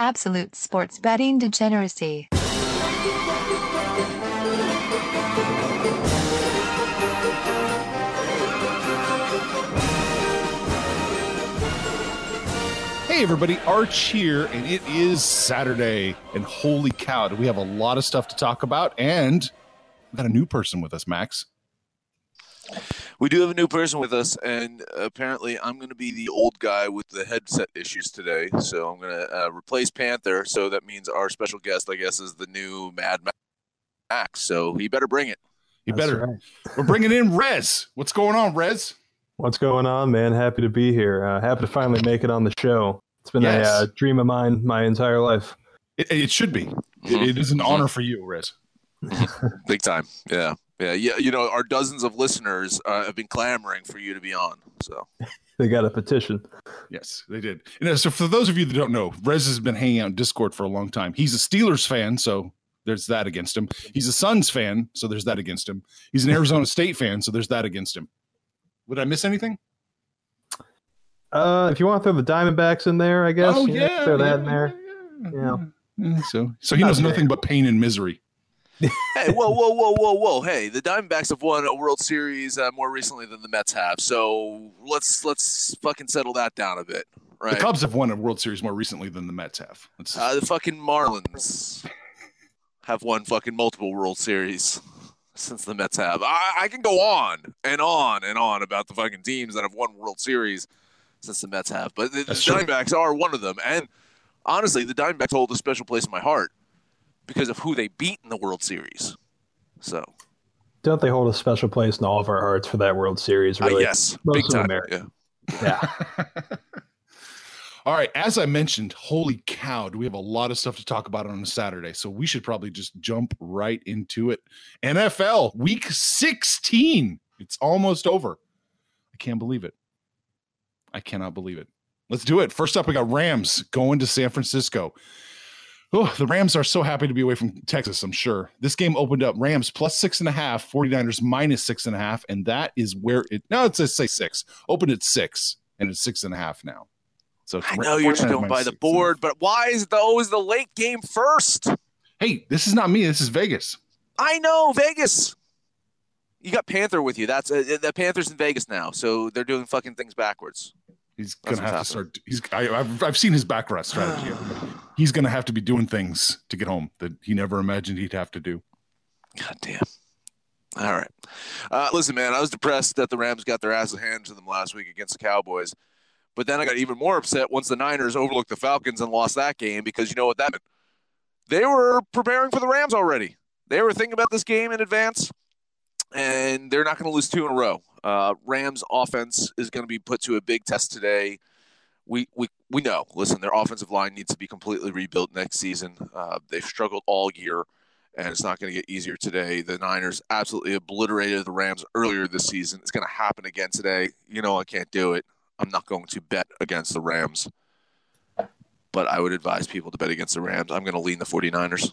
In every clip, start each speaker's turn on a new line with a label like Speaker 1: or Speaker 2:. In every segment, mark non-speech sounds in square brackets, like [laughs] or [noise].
Speaker 1: Absolute sports betting degeneracy.
Speaker 2: Hey everybody, Arch here, and it is Saturday, and holy cow, do we have a lot of stuff to talk about, and we got a new person with us, Max.
Speaker 3: We do have a new person with us, and apparently, I'm going to be the old guy with the headset issues today. So I'm going to uh, replace Panther. So that means our special guest, I guess, is the new Mad Max. So he better bring it.
Speaker 2: You better. Right. We're bringing in Rez. What's going on, Rez?
Speaker 4: What's going on, man? Happy to be here. Uh, happy to finally make it on the show. It's been yes. a uh, dream of mine my entire life.
Speaker 2: It, it should be. Mm-hmm. It, it is an mm-hmm. honor for you, Rez. [laughs]
Speaker 3: Big time. Yeah. Yeah, yeah. You know, our dozens of listeners uh, have been clamoring for you to be on. So [laughs]
Speaker 4: they got a petition.
Speaker 2: Yes, they did. You know, so for those of you that don't know, Rez has been hanging out in Discord for a long time. He's a Steelers fan, so there's that against him. He's a Suns fan, so there's that against him. He's an Arizona [laughs] State fan, so there's that against him. Would I miss anything?
Speaker 4: Uh, if you want to throw the Diamondbacks in there, I guess.
Speaker 2: Oh yeah,
Speaker 4: throw
Speaker 2: yeah,
Speaker 4: that in there. Yeah.
Speaker 2: yeah. So, so he knows nothing but pain and misery
Speaker 3: hey, whoa, whoa, whoa, whoa, whoa! Hey, the Diamondbacks have won a World Series uh, more recently than the Mets have, so let's let's fucking settle that down a bit, right?
Speaker 2: The Cubs have won a World Series more recently than the Mets have.
Speaker 3: Uh, the fucking Marlins have won fucking multiple World Series since the Mets have. I, I can go on and on and on about the fucking teams that have won World Series since the Mets have, but the, the Diamondbacks are one of them, and honestly, the Diamondbacks hold a special place in my heart because of who they beat in the World Series. So,
Speaker 4: don't they hold a special place in all of our hearts for that World Series?
Speaker 3: Uh, really, uh, yes, Most big time. America.
Speaker 4: Yeah.
Speaker 2: yeah. [laughs] all right. As I mentioned, holy cow, do we have a lot of stuff to talk about on a Saturday? So we should probably just jump right into it. NFL Week 16. It's almost over. I can't believe it. I cannot believe it. Let's do it. First up, we got Rams going to San Francisco. Oh, the Rams are so happy to be away from Texas, I'm sure. This game opened up Rams plus six and a half, 49ers minus six and a half, and that is where it now it says say six. Opened at six, and it's six and a half now.
Speaker 3: So I know you're just going by the board, but why is the always the late game first?
Speaker 2: Hey, this is not me. This is Vegas.
Speaker 3: I know Vegas. You got Panther with you. That's uh, the Panthers in Vegas now, so they're doing fucking things backwards.
Speaker 2: He's gonna have to start. He's I, have I've seen his back rest strategy. [sighs] he's gonna have to be doing things to get home that he never imagined he'd have to do.
Speaker 3: God damn. All right. Uh, listen, man, I was depressed that the Rams got their asses handed to them last week against the Cowboys. But then I got even more upset once the Niners overlooked the Falcons and lost that game because you know what that meant? They were preparing for the Rams already. They were thinking about this game in advance, and they're not going to lose two in a row. Uh, Rams offense is going to be put to a big test today. We, we, we know, listen, their offensive line needs to be completely rebuilt next season. Uh, they've struggled all year, and it's not going to get easier today. The Niners absolutely obliterated the Rams earlier this season. It's going to happen again today. You know, I can't do it. I'm not going to bet against the Rams, but I would advise people to bet against the Rams. I'm going to lean the 49ers.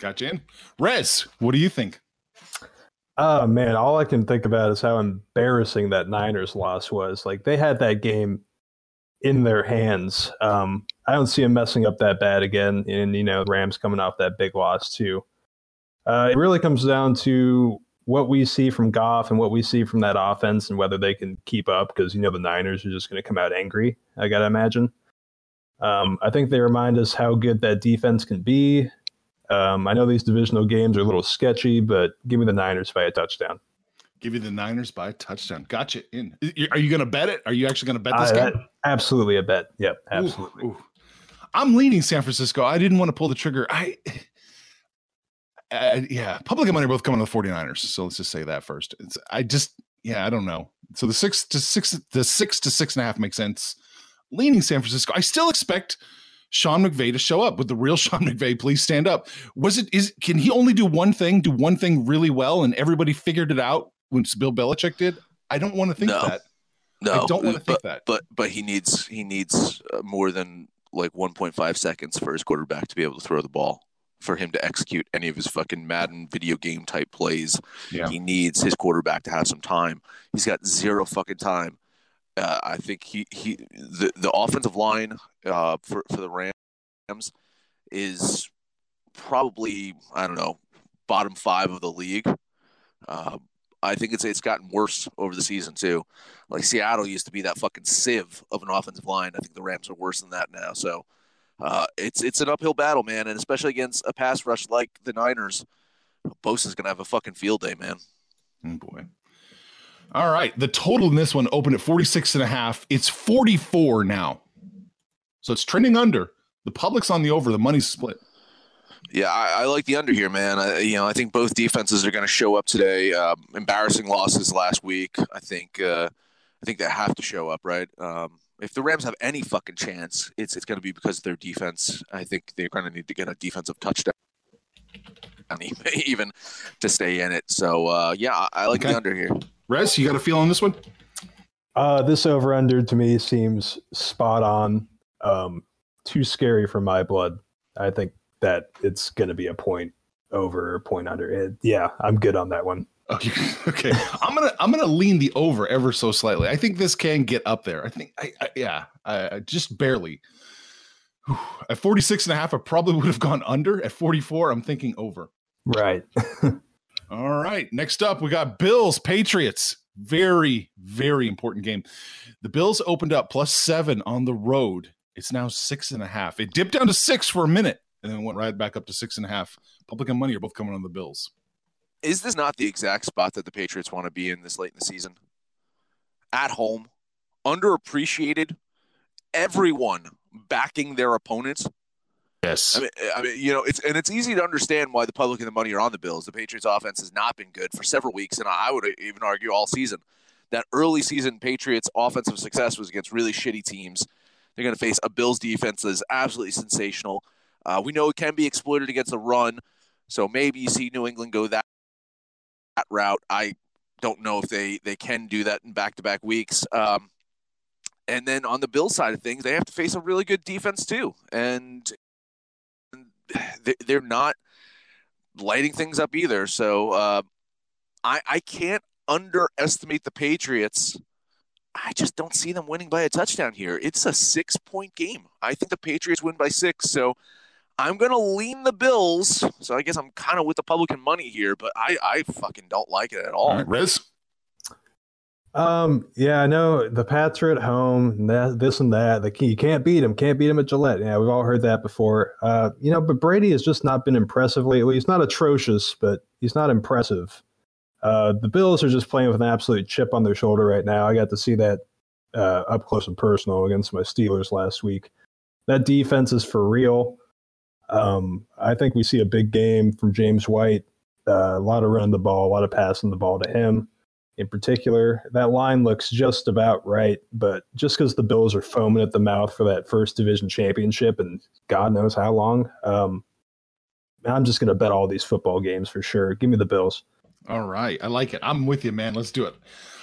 Speaker 2: Gotcha. In. Rez, what do you think?
Speaker 4: Oh man, all I can think about is how embarrassing that Niners loss was. Like they had that game in their hands. Um, I don't see them messing up that bad again. And you know, Rams coming off that big loss too. Uh, it really comes down to what we see from Goff and what we see from that offense, and whether they can keep up. Because you know the Niners are just going to come out angry. I gotta imagine. Um, I think they remind us how good that defense can be. Um, I know these divisional games are a little sketchy, but give me the Niners by a touchdown.
Speaker 2: Give you the Niners by a touchdown. Gotcha. In. Are you going to bet it? Are you actually going to bet this uh, game?
Speaker 4: absolutely a bet. Yep, absolutely. Ooh, ooh.
Speaker 2: I'm leaning San Francisco. I didn't want to pull the trigger. I, [sighs] uh, yeah, public and money are both coming to the 49ers. So let's just say that first. It's, I just, yeah, I don't know. So the six to six, the six to six and a half makes sense. Leaning San Francisco. I still expect Sean McVay to show up. With the real [laughs] Sean McVay, please stand up. Was it is can he only do one thing, do one thing really well, and everybody figured it out when Bill Belichick did? I don't want to think no. that.
Speaker 3: No,
Speaker 2: I don't want to think that.
Speaker 3: But but he needs he needs uh, more than like 1.5 seconds for his quarterback to be able to throw the ball for him to execute any of his fucking Madden video game type plays. Yeah. He needs his quarterback to have some time. He's got zero fucking time. Uh, I think he he the the offensive line uh, for for the Rams is probably I don't know bottom five of the league. Uh, I think it's it's gotten worse over the season too. Like Seattle used to be that fucking sieve of an offensive line. I think the Rams are worse than that now. So uh, it's it's an uphill battle, man, and especially against a pass rush like the Niners. Bosa's gonna have a fucking field day, man.
Speaker 2: Oh boy. All right. The total in this one opened at 46 and a half. It's 44 now. So it's trending under. The public's on the over. The money's split.
Speaker 3: Yeah, I, I like the under here, man. I, you know, I think both defenses are going to show up today. Um, embarrassing losses last week. I think. Uh, I think they have to show up, right? Um, if the Rams have any fucking chance, it's it's going to be because of their defense. I think they're going to need to get a defensive touchdown, [laughs] even to stay in it. So uh, yeah, I, I like okay. the under here.
Speaker 2: Rez, you got a feel on this one?
Speaker 4: Uh, this over under to me seems spot on. Um, too scary for my blood. I think that it's going to be a point over, point under. It, yeah, I'm good on that one. [laughs]
Speaker 2: Okay, okay. I'm gonna I'm gonna lean the over ever so slightly. I think this can get up there. I think, I, I yeah, I, just barely. Whew. At 46 and a half, I probably would have gone under. At 44, I'm thinking over.
Speaker 4: Right. [laughs]
Speaker 2: All right. Next up, we got Bills Patriots. Very, very important game. The Bills opened up plus seven on the road. It's now six and a half. It dipped down to six for a minute and then went right back up to six and a half. Public and money are both coming on the Bills.
Speaker 3: Is this not the exact spot that the Patriots want to be in this late in the season? At home, underappreciated, everyone backing their opponents.
Speaker 2: Yes.
Speaker 3: I mean, I mean, you know, it's and it's easy to understand why the public and the money are on the Bills. The Patriots offense has not been good for several weeks, and I would even argue all season. That early season Patriots offensive success was against really shitty teams. They're going to face a Bills defense that is absolutely sensational. Uh, we know it can be exploited against the run, so maybe you see New England go that, that route. I don't know if they they can do that in back to back weeks. Um, and then on the Bill side of things, they have to face a really good defense too, and [sighs] they're not lighting things up either. So uh, I I can't underestimate the Patriots. I just don't see them winning by a touchdown here. It's a six point game. I think the Patriots win by six. So I'm going to lean the Bills. So I guess I'm kind of with the Publican money here, but I, I fucking don't like it at all. all
Speaker 2: right, Rez?
Speaker 4: Um, yeah, I know the Pats are at home, that, this and that. The you can't beat them, can't beat them at Gillette. Yeah, we've all heard that before. Uh, you know, but Brady has just not been impressive lately. He's not atrocious, but he's not impressive. Uh, the Bills are just playing with an absolute chip on their shoulder right now. I got to see that uh, up close and personal against my Steelers last week. That defense is for real. Um, I think we see a big game from James White. Uh, a lot of running the ball, a lot of passing the ball to him in particular. That line looks just about right, but just because the Bills are foaming at the mouth for that first division championship and God knows how long, um, I'm just going to bet all these football games for sure. Give me the Bills.
Speaker 2: All right. I like it. I'm with you, man. Let's do it.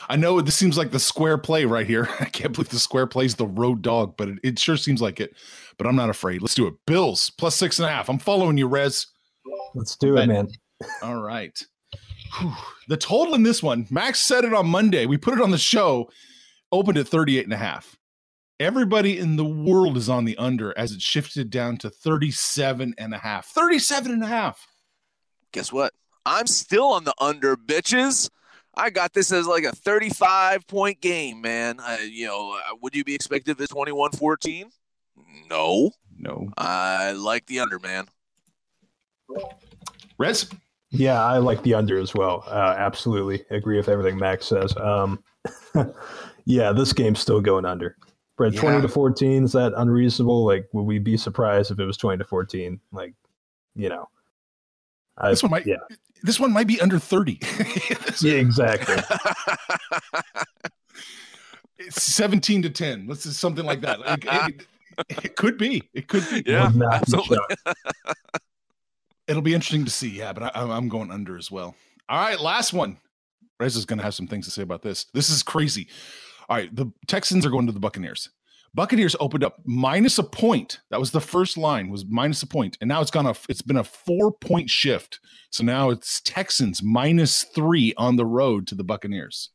Speaker 2: I know this seems like the square play right here. [laughs] I can't believe the square plays the road dog, but it, it sure seems like it. But I'm not afraid. Let's do it. Bills plus six and a half. I'm following you, Rez.
Speaker 4: Let's do it, man.
Speaker 2: All right. Whew. The total in this one, Max said it on Monday. We put it on the show, opened at 38 and a half. Everybody in the world is on the under as it shifted down to 37 and a half. 37 and a half.
Speaker 3: Guess what? I'm still on the under, bitches. I got this as like a 35 point game, man. you know, uh, would you be expected at 21 14? No,
Speaker 2: No.
Speaker 3: I like the under, man.
Speaker 2: Rez?
Speaker 4: Yeah, I like the under as well. Uh, absolutely agree with everything Max says. Um, [laughs] yeah, this game's still going under. Brett,
Speaker 2: Yeah.
Speaker 4: twenty to fourteen is that unreasonable? Like, would we be surprised if it was twenty to fourteen? Like, you know, I,
Speaker 2: This one might
Speaker 4: yeah,
Speaker 2: this one might be under 30. [laughs] [laughs]
Speaker 4: yeah, exactly.
Speaker 2: it's 17 to 10. Let's just something like that. Like, it, it could be. It could be.
Speaker 3: yeah,
Speaker 4: Would be
Speaker 3: absolutely.
Speaker 2: It'll be interesting to see. Yeah, but I, I'm- I'm going under as well. All right, last one. Rez is going to have some things to say about this. This is crazy. All right, the Texans are going to the Buccaneers. Buccaneers opened up minus a point. That was the first line was minus a point, and now it's gone a. It's been a four point shift. So now it's Texans minus three on the road to the Buccaneers.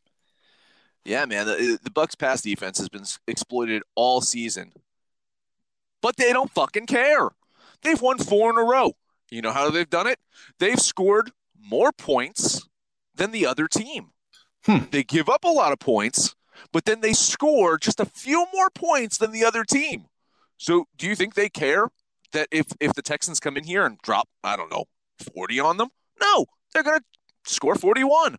Speaker 3: Yeah, man. The, the Bucks pass defense has been exploited all season, but they don't fucking care. They've won four in a row. You know how they've done it? They've scored more points than the other team.
Speaker 2: Hmm.
Speaker 3: They give up a lot of points, but then they score just a few more points than the other team. So, do you think they care that if if the Texans come in here and drop, I don't know, 40 on them? No, they're going to score 41.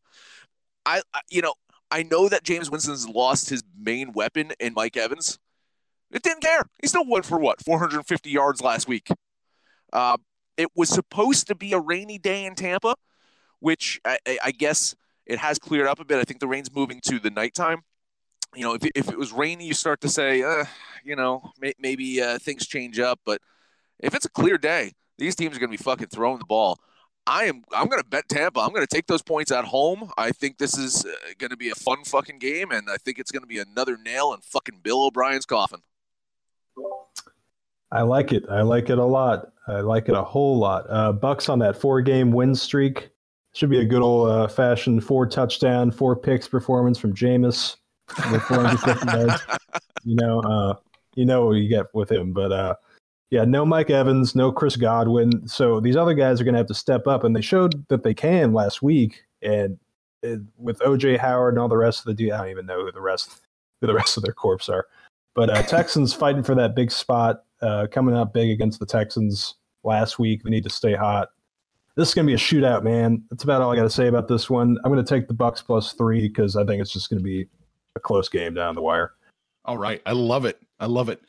Speaker 3: I, I you know, I know that Jameis Winston's lost his main weapon in Mike Evans. It didn't care. He still went for what 450 yards last week. Uh, it was supposed to be a rainy day in Tampa, which I, I, guess it has cleared up a bit. I think the rain's moving to the nighttime. You know, if, if it was rainy, you start to say, uh, you know, may, maybe uh, things change up. But if it's a clear day, these teams are going to be fucking throwing the ball. I am. I'm going to bet Tampa. I'm going to take those points at home. I think this is uh, going to be a fun fucking game, and I think it's going to be another nail in fucking Bill O'Brien's coffin.
Speaker 4: I like it. I like it a lot. I like it a whole lot. Uh, Bucks on that four game win streak. Should be a good old uh, fashioned four touchdown, four picks performance from Jameis with 450 yards. [laughs] You know, uh, you know what you get with him. But uh, yeah, no Mike Evans, no Chris Godwin. So these other guys are going to have to step up, and they showed that they can last week. And it, with OJ Howard and all the rest of the deal, I don't even know who the rest who the rest of their corps are. But uh, Texans fighting for that big spot, uh, coming up big against the Texans last week. They need to stay hot. This is going to be a shootout, man. That's about all I got to say about this one. I'm going to take the Bucks plus three because I think it's just going to be a close game down the wire.
Speaker 2: All right, I love it. I love it.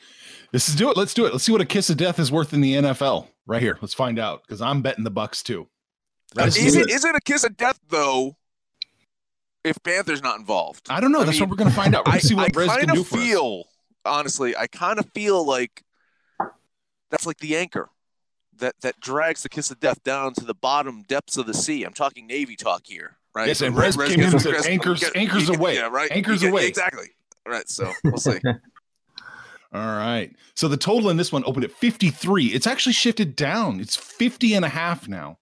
Speaker 2: This is do it. Let's do it. Let's see what a kiss of death is worth in the NFL. Right here. Let's find out because I'm betting the Bucks too. Let's
Speaker 3: is
Speaker 2: do
Speaker 3: it is it a kiss of death though? If Panthers not involved,
Speaker 2: I don't know.
Speaker 3: I
Speaker 2: That's
Speaker 3: mean,
Speaker 2: what we're going to find out. We're
Speaker 3: I,
Speaker 2: going to see what
Speaker 3: I
Speaker 2: Rez can
Speaker 3: kind
Speaker 2: do
Speaker 3: of
Speaker 2: for us.
Speaker 3: feel, honestly, I kind of feel like that's like the anchor that that drags the kiss of death down to the bottom depths of the sea. I'm talking Navy talk here, right?
Speaker 2: Yes, and
Speaker 3: Re-
Speaker 2: Rez came in and said, "Anchors-
Speaker 3: get-
Speaker 2: anchors
Speaker 3: you-
Speaker 2: away.
Speaker 3: Yeah, right.
Speaker 2: Anchors
Speaker 3: get-
Speaker 2: away."
Speaker 3: Exactly. All right. So [laughs] we'll see.
Speaker 2: All right. So the total in this one opened at 53. It's actually shifted down. It's 50 and a half now.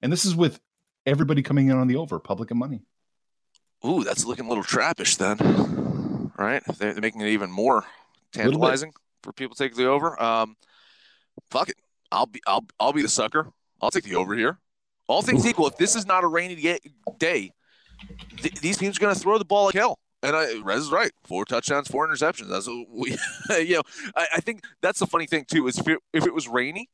Speaker 2: And this is with everybody coming in on the over, public and money.
Speaker 3: Ooh, that's looking a little trappish then, right? They're, they're making it even more tantalizing for people to take the over. Um, fuck it, I'll be I'll I'll be the sucker. I'll take the over here. All things equal, if this is not a rainy day, th- these teams are going to throw the ball like hell. And I, Rez is right. Four touchdowns, four interceptions. That's what we, [laughs] you know. I, I think that's the funny thing too is if it, if it was rainy,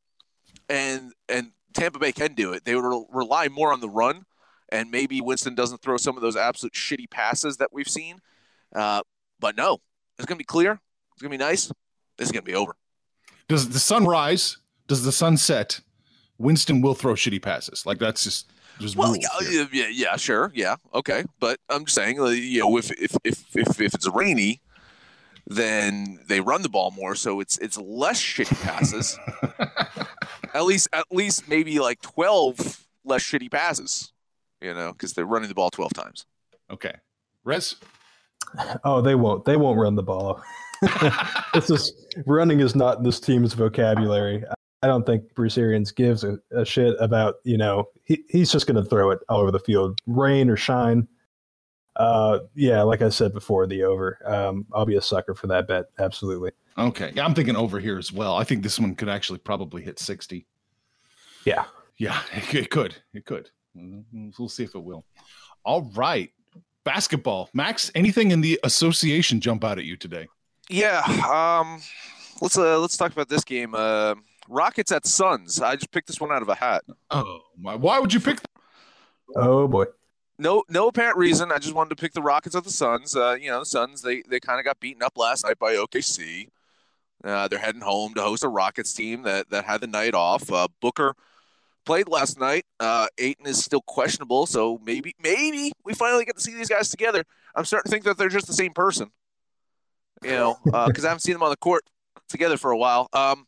Speaker 3: and and Tampa Bay can do it, they would re- rely more on the run, and maybe Winston doesn't throw some of those absolute shitty passes that we've seen. Uh, but no, it's gonna be clear. It's gonna be nice. This is gonna be over.
Speaker 2: Does the sun rise? Does the sun set? Winston will throw shitty passes. Like that's just just
Speaker 3: Well, yeah, yeah, yeah, sure, yeah, okay. But I'm just saying, you know, if if if if, if it's rainy, then they run the ball more, so it's it's less shitty passes. [laughs] at least at least maybe like twelve less shitty passes. You know, because they're running the ball twelve times.
Speaker 2: Okay. Rez.
Speaker 4: Oh, they won't. They won't run the ball. [laughs] [laughs] this is running is not this team's vocabulary. I don't think Bruce Arians gives a, a shit about you know he, he's just going to throw it all over the field, rain or shine. Uh, yeah, like I said before, the over. Um, I'll be a sucker for that bet. Absolutely.
Speaker 2: Okay. Yeah, I'm thinking over here as well. I think this one could actually probably hit 60.
Speaker 4: Yeah.
Speaker 2: Yeah, [laughs] it, it could. It could. Mm, We'll see if it will. All right. Basketball. Max, anything in the association jump out at you today?
Speaker 3: Yeah. Um, let's uh, let's talk about this game. Uh, Rockets at Suns. I just picked this one out of a hat.
Speaker 2: Oh my! Why would you pick?
Speaker 4: Oh boy.
Speaker 3: No, no apparent reason. I just wanted to pick the Rockets at the Suns. Uh, you know, the Suns they they kind of got beaten up last night by OKC. Uh, they're heading home to host a Rockets team that that had the night off. Uh, Booker played last night. Uh, Ayton is still questionable, so maybe maybe we finally get to see these guys together. I'm starting to think that they're just the same person. You know, because I haven't seen them on the court together for a while. Um,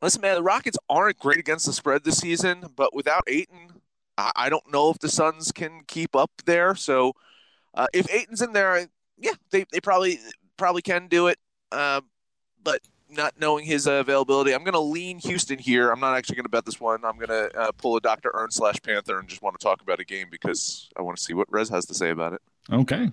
Speaker 3: listen, man, the Rockets aren't great against the spread this season, but without Ayton, I, I don't know if the Suns can keep up there. So uh, if Ayton's in there, yeah, they, they probably probably can do it. Uh, but not knowing his uh, availability, I'm going to lean Houston here. I'm not actually going to bet this one. I'm going to uh, pull a Dr. Earn slash Panther and just want to talk about a game because I want to see what Rez has to say about it.
Speaker 2: Okay.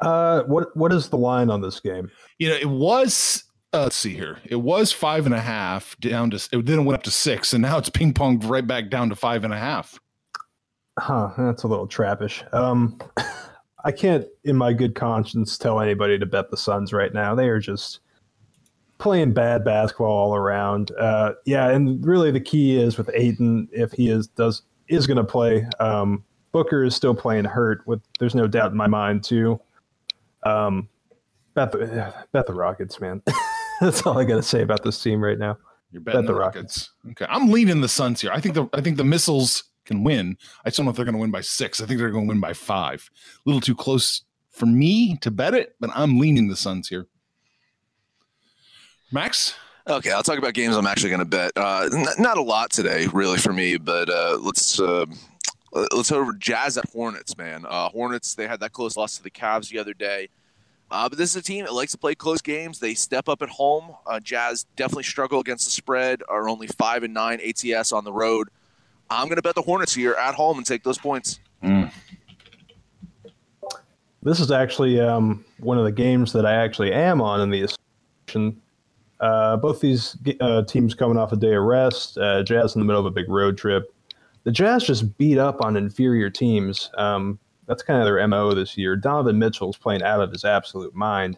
Speaker 4: Uh, what what is the line on this game?
Speaker 2: You know, it was. Uh, let's see here. It was five and a half down to. It then it went up to six, and now it's ping ponged right back down to five and a half.
Speaker 4: Huh, that's a little trappish. Um, I can't, in my good conscience, tell anybody to bet the Suns right now. They are just playing bad basketball all around. Uh, yeah, and really the key is with Ayton, if he is does is going to play. Um, Booker is still playing hurt. With there's no doubt in my mind too. Um, bet the [sighs] bet the Rockets, man. [laughs] That's all I got to say about this team right now.
Speaker 2: You're betting
Speaker 4: Bet
Speaker 2: the
Speaker 4: the
Speaker 2: Rockets. Okay, I'm leaning the Suns here. I think the I think the missiles can win. I just don't know if they're going to win by six. I think they're going to win by five. A little too close for me to bet it, but I'm leaning the Suns here. Max,
Speaker 3: Okay, I'll talk about games I'm actually going to bet. Uh, n- not a lot today, really, for me, but uh, let's uh, let's go over Jazz at Hornets, man. Uh, Hornets they had that close loss to the Cavs the other day, uh, but this is a team that likes to play close games. They step up at home. Uh, Jazz definitely struggle against the spread. Are only five and nine ATS on the road. I'm going to bet the Hornets here at home and take those points.
Speaker 4: This is actually um, one of the games that I actually am on in the association. Uh, both these uh, teams coming off a day of rest. Uh, Jazz in the middle of a big road trip. The Jazz just beat up on inferior teams. Um, that's kind of their mo this year. Donovan Mitchell's playing out of his absolute mind.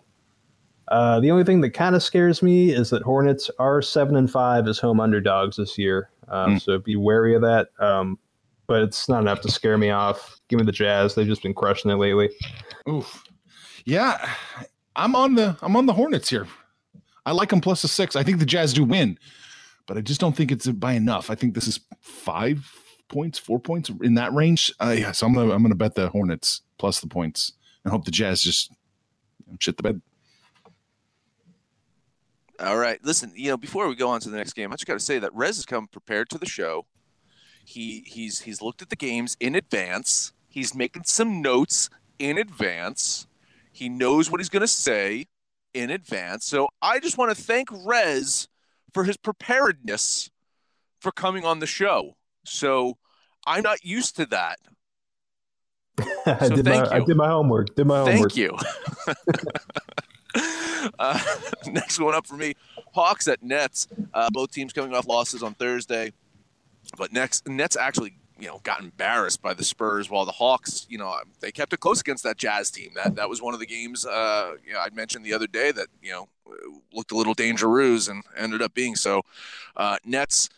Speaker 4: Uh, the only thing that kind of scares me is that Hornets are seven and five as home underdogs this year. Um, So be wary of that. Um, but it's not enough to scare me off. Give me the Jazz. They've just been crushing it lately.
Speaker 2: Oof. Yeah, I'm on the I'm on the Hornets here. I like them plus a six. I think the Jazz do win, but I just don't think it's by enough. I think this is five points, four points in that range. Uh, yeah, so I'm gonna I'm gonna bet the Hornets plus the points and hope the Jazz just shit the bed.
Speaker 3: All right. Listen, you know, before we go on to the next game, I just got to say that Rez has come prepared to the show. He he's he's looked at the games in advance. He's making some notes in advance. He knows what he's going to say in advance. So I just want to thank Rez for his preparedness for coming on the show. So I'm not used to that. [laughs]
Speaker 4: I,
Speaker 3: So
Speaker 4: did my, I did my homework. Did my homework.
Speaker 3: Thank you. [laughs] uh, [laughs] next one up for me, Hawks at Nets. Uh, both teams coming off losses on Thursday, but next Nets actually you know got embarrassed by the Spurs, while the Hawks you know they kept it close against that Jazz team. That that was one of the games uh, you know, I mentioned the other day that you know looked a little dangerous and ended up being so. Uh, Nets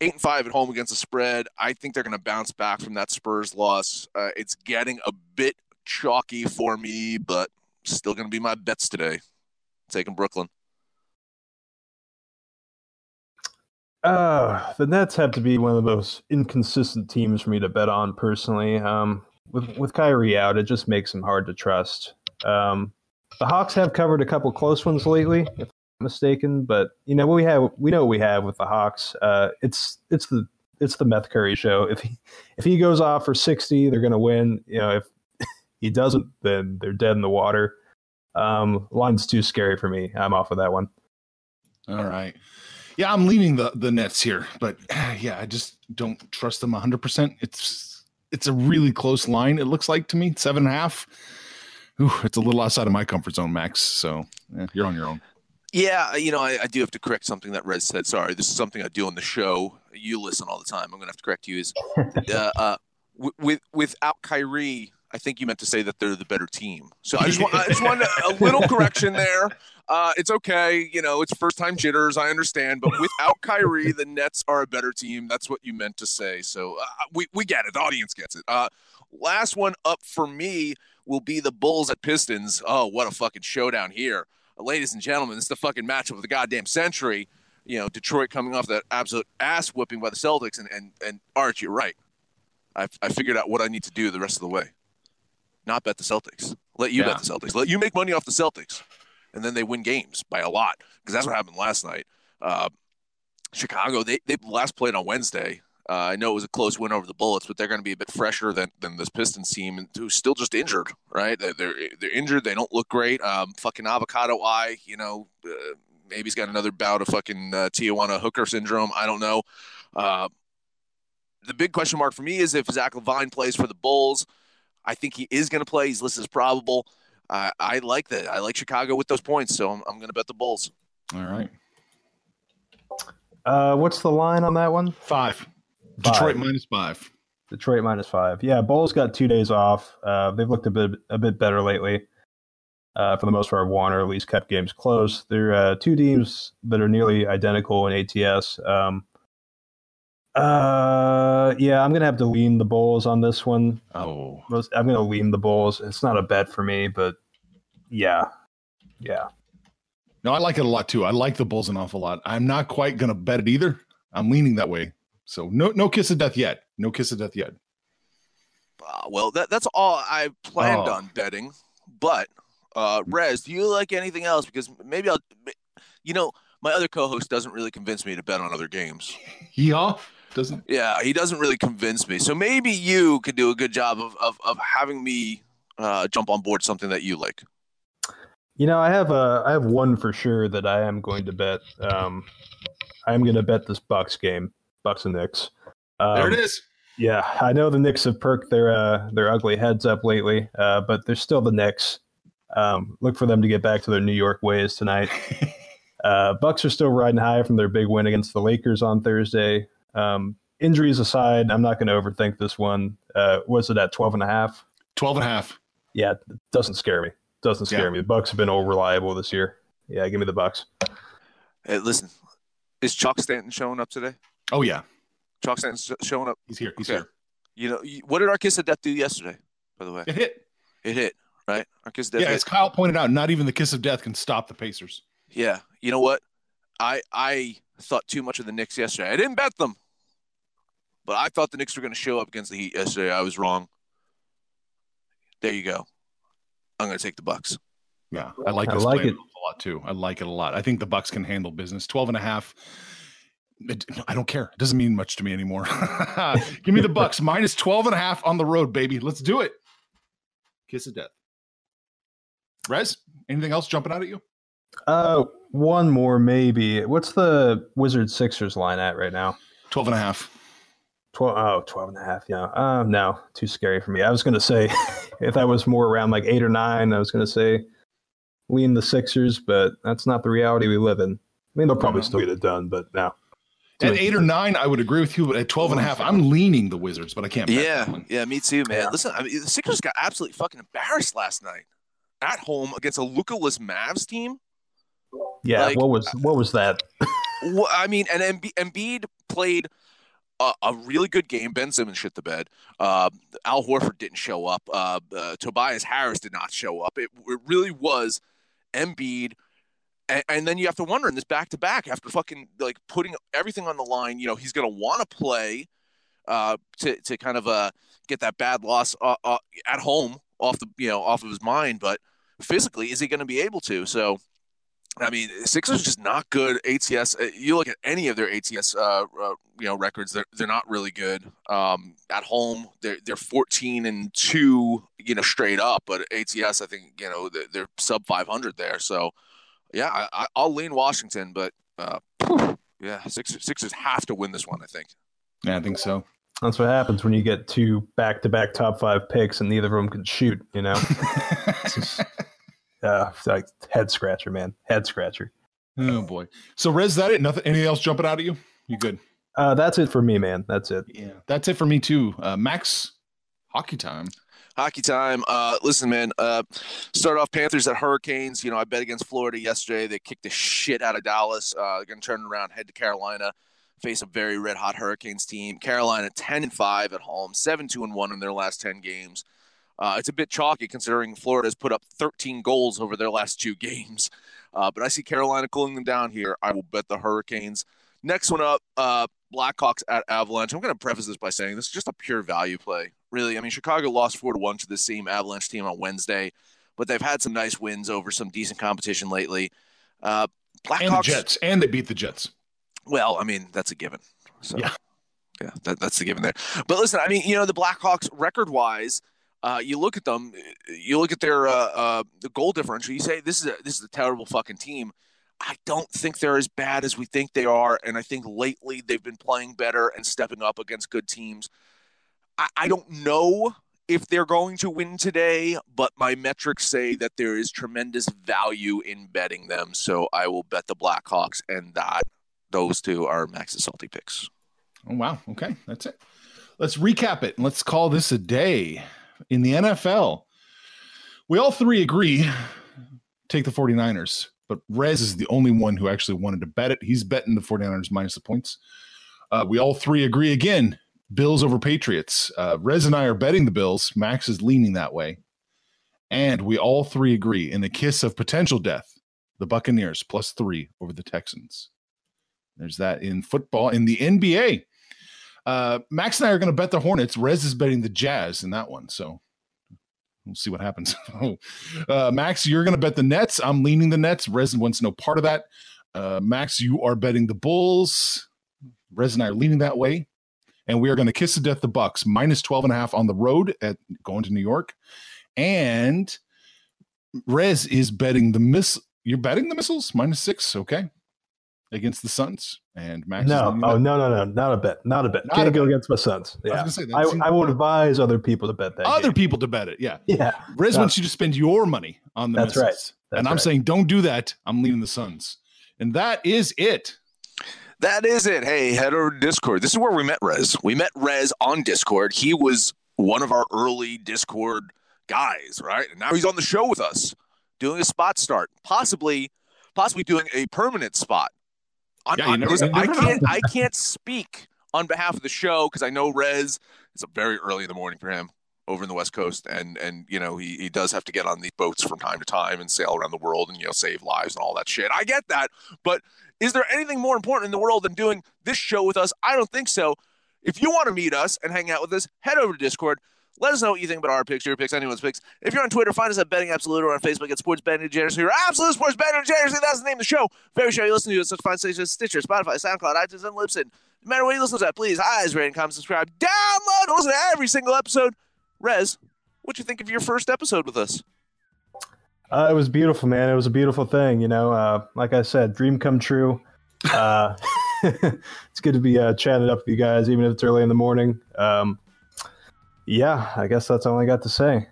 Speaker 3: eight and five at home against the spread. I think they're going to bounce back from that Spurs loss. Uh, it's getting a bit chalky for me, but still going to be my bets today. Taking Brooklyn.
Speaker 4: Uh, the Nets have to be one of the most inconsistent teams for me to bet on personally. Um, with with Kyrie out, it just makes them hard to trust. Um, the Hawks have covered a couple close ones lately, if mistaken. But you know what we have, we know what we have with the Hawks. Uh, it's it's the it's the Meth Curry show. If he if he goes off for sixty, they're going to win. You know, if [laughs] he doesn't, then they're dead in the water. Um, line's too scary for me. I'm off of that one.
Speaker 2: All right. Yeah, I'm leaning the the Nets here, but [sighs] yeah, I just don't trust them 100. percent It's it's a really close line. It looks like to me seven and a half. Ooh, it's a little outside of my comfort zone, Max. So yeah, you're on your own.
Speaker 3: Yeah, you know, I, I do have to correct something that Rez said. Sorry, this is something I do on the show. You listen all the time. I'm going to have to correct you. Is [laughs] uh, uh, with without Kyrie, I think you meant to say that they're the better team. So I just want, I just want a little [laughs] correction there. Uh, it's okay, you know, it's first time jitters. I understand, but without Kyrie, the Nets are a better team. That's what you meant to say. So uh, we we get it. The audience gets it. Uh, last one up for me will be the Bulls at Pistons. Oh, what a fucking showdown here, ladies and gentlemen! This is the fucking matchup of the goddamn century. You know, Detroit coming off that absolute ass whipping by the Celtics, and and and Arch, you're right. I I figured out what I need to do the rest of the way not bet the Celtics. Let you yeah. bet the Celtics. Let you make money off the Celtics, and then they win games by a lot because that's what happened last night. Uh, Chicago, they they last played on Wednesday. Uh, I know it was a close win over the Bullets, but they're going to be a bit fresher than, than this Pistons team, who's still just injured. Right? They're they're, they're injured. They don't look great. Um, fucking avocado eye. You know, uh, maybe he's got another bout of fucking uh, Tijuana hooker syndrome. I don't know. Uh, the big question mark for me is if Zach LaVine plays for the Bulls. I think he is going to play. He's listed as probable. Uh, I like that. I like Chicago with those points, so I'm, I'm going to bet the Bulls.
Speaker 2: All right.
Speaker 4: Uh, what's the line on that one?
Speaker 2: Five. Detroit minus five.
Speaker 4: Detroit minus five. Yeah, Bulls got two days off. Uh, they've looked a bit a bit better lately. Uh, for the most part, won or at least kept games close. They're uh, two teams that are nearly identical in ATS. Um, uh, yeah, I'm gonna have to lean the Bulls on this one.
Speaker 2: Oh,
Speaker 4: I'm gonna lean the Bulls. It's not a bet for me, but yeah, yeah.
Speaker 2: No, I like it a lot too. I like the Bulls an awful lot. I'm not quite gonna bet it either. I'm leaning that way. So no, no kiss of death yet. No kiss of death yet.
Speaker 3: Uh, well, that, that's all I planned oh. on betting. But uh, Rez, do you like anything else? Because maybe I'll. You know, my other co-host doesn't really convince me to bet on other games. [laughs]
Speaker 2: Yeah doesn't.
Speaker 3: Yeah, he doesn't really convince me. So maybe you could do a good job of of, of having me uh, jump on board something that you like.
Speaker 4: You know, I have a I have one for sure that I am going to bet. Um, I am going to bet this Bucks game, Bucks and Knicks.
Speaker 2: Um, there it is.
Speaker 4: Yeah, I know the Knicks have perked their uh, their ugly heads up lately, uh, but they're still the Knicks. Um, look for them to get back to their New York ways tonight. [laughs] uh, Bucks are still riding high from their big win against the Lakers on Thursday. Um, injuries aside, I'm not going to overthink this one. Uh, was it at 12 and a half?
Speaker 2: 12 and a half.
Speaker 4: Yeah, doesn't scare me. Doesn't scare yeah. me. The Bucks have been all reliable this year. Yeah, give me the Bucks.
Speaker 3: Hey, listen, is Chuck Stanton showing up today?
Speaker 2: Oh yeah,
Speaker 3: Chalk Stanton's showing up.
Speaker 2: He's here. He's okay. here.
Speaker 3: You know what did our kiss of death do yesterday? By the way,
Speaker 2: it hit.
Speaker 3: It hit. Right.
Speaker 2: Our kiss of death. Yeah, hit. as Kyle pointed out, not even the kiss of death can stop the Pacers.
Speaker 3: Yeah. You know what? I I thought too much of the Knicks yesterday. I didn't bet them. But I thought the Knicks were going to show up against the Heat yesterday. I was wrong. There you go. I'm going to take the Bucks.
Speaker 2: Yeah, I like this I like it a lot too. I like it a lot. I think the Bucks can handle business. 12 and a half. It, I don't care. It doesn't mean much to me anymore. [laughs] Give me the Bucks [laughs] minus 12 and a half on the road, baby. Let's do it. Kiss of death. Rez, anything else jumping out at you?
Speaker 4: Uh, one more maybe. What's the Wizard Sixers line at right now?
Speaker 2: 12 and a half.
Speaker 4: 12, oh, 12 and a half. Yeah. Uh, no, too scary for me. I was going to say, [laughs] if that was more around like eight or nine, I was going to say lean the Sixers, but that's not the reality we live in. I mean, they'll probably still get it done, but now.
Speaker 2: At eight or nine, I would agree with you, but at 12 and a half, I'm leaning the Wizards, but I can't.
Speaker 3: Yeah. Yeah, me too, man. Yeah. Listen, I mean, the Sixers got absolutely fucking embarrassed last night at home against a Luka-less Mavs team.
Speaker 4: Yeah. Like, what was, what was that? [laughs]
Speaker 3: well, I mean, and Embiid played – a, a, really good game. Ben Simmons shit the bed. Uh, Al Horford didn't show up. Uh, uh, Tobias Harris did not show up. It, it really was Embiid. And, and, then you have to wonder in this back to back after fucking like putting everything on the line. You know he's going to want to play uh, to to kind of uh, get that bad loss uh, uh, at home off the you know off of his mind. But physically, is he going to be able to? So I mean, Sixers just not good ATS. Uh, you look at any of their ATS, uh, uh, you know, records. They're they're not really good. Um, at home, they're they're 14 and two, you know, straight up. But ATS, I think, you know, they're, they're sub 500 there. So, yeah, I, will lean Washington, but uh, yeah, Sixers Sixers have to win this one. I think.
Speaker 2: Yeah, I think so.
Speaker 4: That's what happens when you get two back-to-back top five picks and neither of them can shoot. You know. [laughs] uh, like head scratcher, man, head scratcher.
Speaker 2: Oh boy. So Rez, that it? Nothing? Anything else jumping out at you? You good?
Speaker 4: Uh, that's it for me, man. That's it.
Speaker 2: Yeah, that's it for me too. Uh, Max, hockey time.
Speaker 3: Hockey time. Uh, listen, man. Uh, start off Panthers at Hurricanes. You know, I bet against Florida yesterday. They kicked the shit out of Dallas. Uh, going to turn around, head to Carolina, face a very red hot Hurricanes team. Carolina ten and five at home, seven two and one in their last ten games. Uh, it's a bit chalky considering Florida has put up 13 goals over their last two [laughs] games. Uh, but I see Carolina cooling them down here. I will bet the Hurricanes. Next one up, uh, Blackhawks at Avalanche. I'm going to preface this by saying this is just a pure value play. Really, I mean, Chicago lost four to one to the same Avalanche team on Wednesday, but they've had some nice wins over some decent competition lately. Uh,
Speaker 2: Blackhawks and Jets, and they beat the Jets.
Speaker 3: Well, I mean, that's a given. So, yeah, yeah, that, that's the given there. But listen, I mean, you know, the Blackhawks record wise. Uh, you look at them, you look at their uh, uh, the goal differential. You say this is a this is a terrible fucking team. I don't think they're as bad as we think they are. And I think lately they've been playing better and stepping up against good teams. I, I don't know if they're going to win today, but my metrics say that there is tremendous value in betting them. So I will bet the Blackhawks, and that those two are Max's salty picks.
Speaker 2: Oh, wow. Okay. That's it. Let's recap it and let's call this a day in the NFL. We all three agree take the 49ers but Rez is the only one who actually wanted to bet it. He's betting the 49ers minus the points. Uh, we all three agree again Bills over Patriots. Uh, Rez and I are betting the Bills. Max is leaning that way. And we all three agree in the kiss of potential death, the Buccaneers plus three over the Texans. There's that in football. In the NBA, uh, Max and I are going to bet the Hornets. Rez is betting the Jazz in that one. So we'll see what happens. [laughs] uh, Max, you're going to bet the Nets. I'm leaning the Nets. Resin wants no part of that. Uh, Max, you are betting the Bulls. Rez and I are leaning that way. And we are going to kiss to death the Bucks minus 12 and a half on the road at going to New York. And Rez is betting the miss. You're betting the missiles minus six. Okay against the Suns, and Max.
Speaker 4: No, oh no, no, no, not a bet, not a bet. Not Can't a go bet. against my Suns. Yeah, I, say, I, I would advise other people to bet that.
Speaker 2: Other
Speaker 4: game.
Speaker 2: people to bet it. Yeah,
Speaker 4: yeah.
Speaker 2: Rez no. wants you to spend your money on the.
Speaker 4: That's right. That's
Speaker 2: and I'm
Speaker 4: right.
Speaker 2: saying don't do that. I'm leaving the Suns, and that is it.
Speaker 3: That is it. Hey, head over to Discord. This is where we met Rez. We met Rez on Discord. He was one of our early Discord guys, right? And now he's on the show with us, doing a spot start, possibly, possibly doing a permanent spot I'm, yeah, never, I can't I can't speak on behalf of the show because I know Rez. It's a very early in the morning for him over in the West Coast, and and you know he he does have to get on these boats from time to time and sail around the world and you know save lives and all that shit. I get that, but is there anything more important in the world than doing this show with us? I don't think so. If you want to meet us and hang out with us, head over to Discord. Let us know what you think about our picks, your picks, anyone's picks. If you're on Twitter, find us at Betting Absolute or on Facebook at Sports Betting Degeneracy or Absolute Sports Betting Degeneracy. That's the name of the show. Very sure you listen to us such fine stations Stitcher, Spotify, SoundCloud, iTunes, and Libsyn. No matter what you listen to, please, eyes, rate, and comment, subscribe, download, listen to every single episode. Rez, what'd you think of your first episode with us?
Speaker 4: Uh, it was beautiful, man. It was a beautiful thing. You know, uh, like I said, dream come true. Uh, [laughs] it's good to be uh, chatting up with you guys, even if it's early in the morning. Um, yeah, I guess that's all I got to say.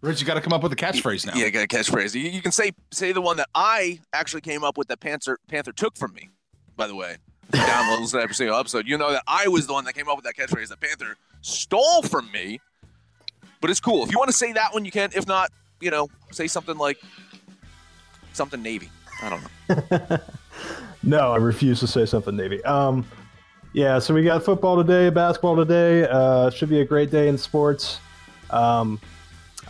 Speaker 2: Rich, you got to come up with a catchphrase now.
Speaker 3: Yeah, got a catchphrase. You, you, can say say the one that I actually came up with that Panther Panther took from me. By the way, downloads [laughs] every single episode. You know that I was the one that came up with that catchphrase that Panther stole from me. But it's cool. If you want to say that one, you can. If not, you know, say something like something Navy. I don't know. [laughs]
Speaker 4: no, I refuse to say something Navy. Um, yeah, so we got football today, basketball today. Uh, should be a great day in sports. Um,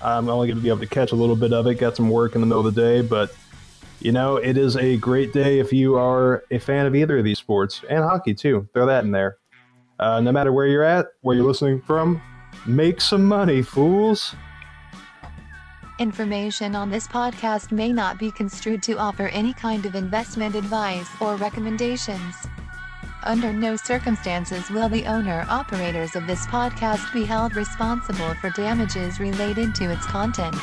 Speaker 4: I'm only going to be able to catch a little bit of it. Got some work in the middle of the day, but you know, it is a great day if you are a fan of either of these sports and hockey too. Throw that in there. Uh, no matter where you're at, where you're listening from, make some money, fools.
Speaker 1: Information on this podcast may not be construed to offer any kind of investment advice or recommendations. Under no circumstances will the owner operators of this podcast be held responsible for damages related to its contents.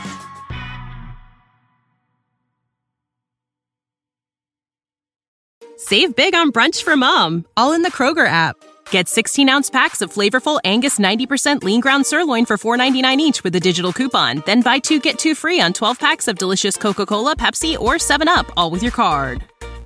Speaker 5: Save big on brunch for mom, all in the Kroger app. Get 16 ounce packs of flavorful Angus 90% lean ground sirloin for $4.99 each with a digital coupon. Then buy two get two free on 12 packs of delicious Coca Cola, Pepsi, or 7UP, all with your card.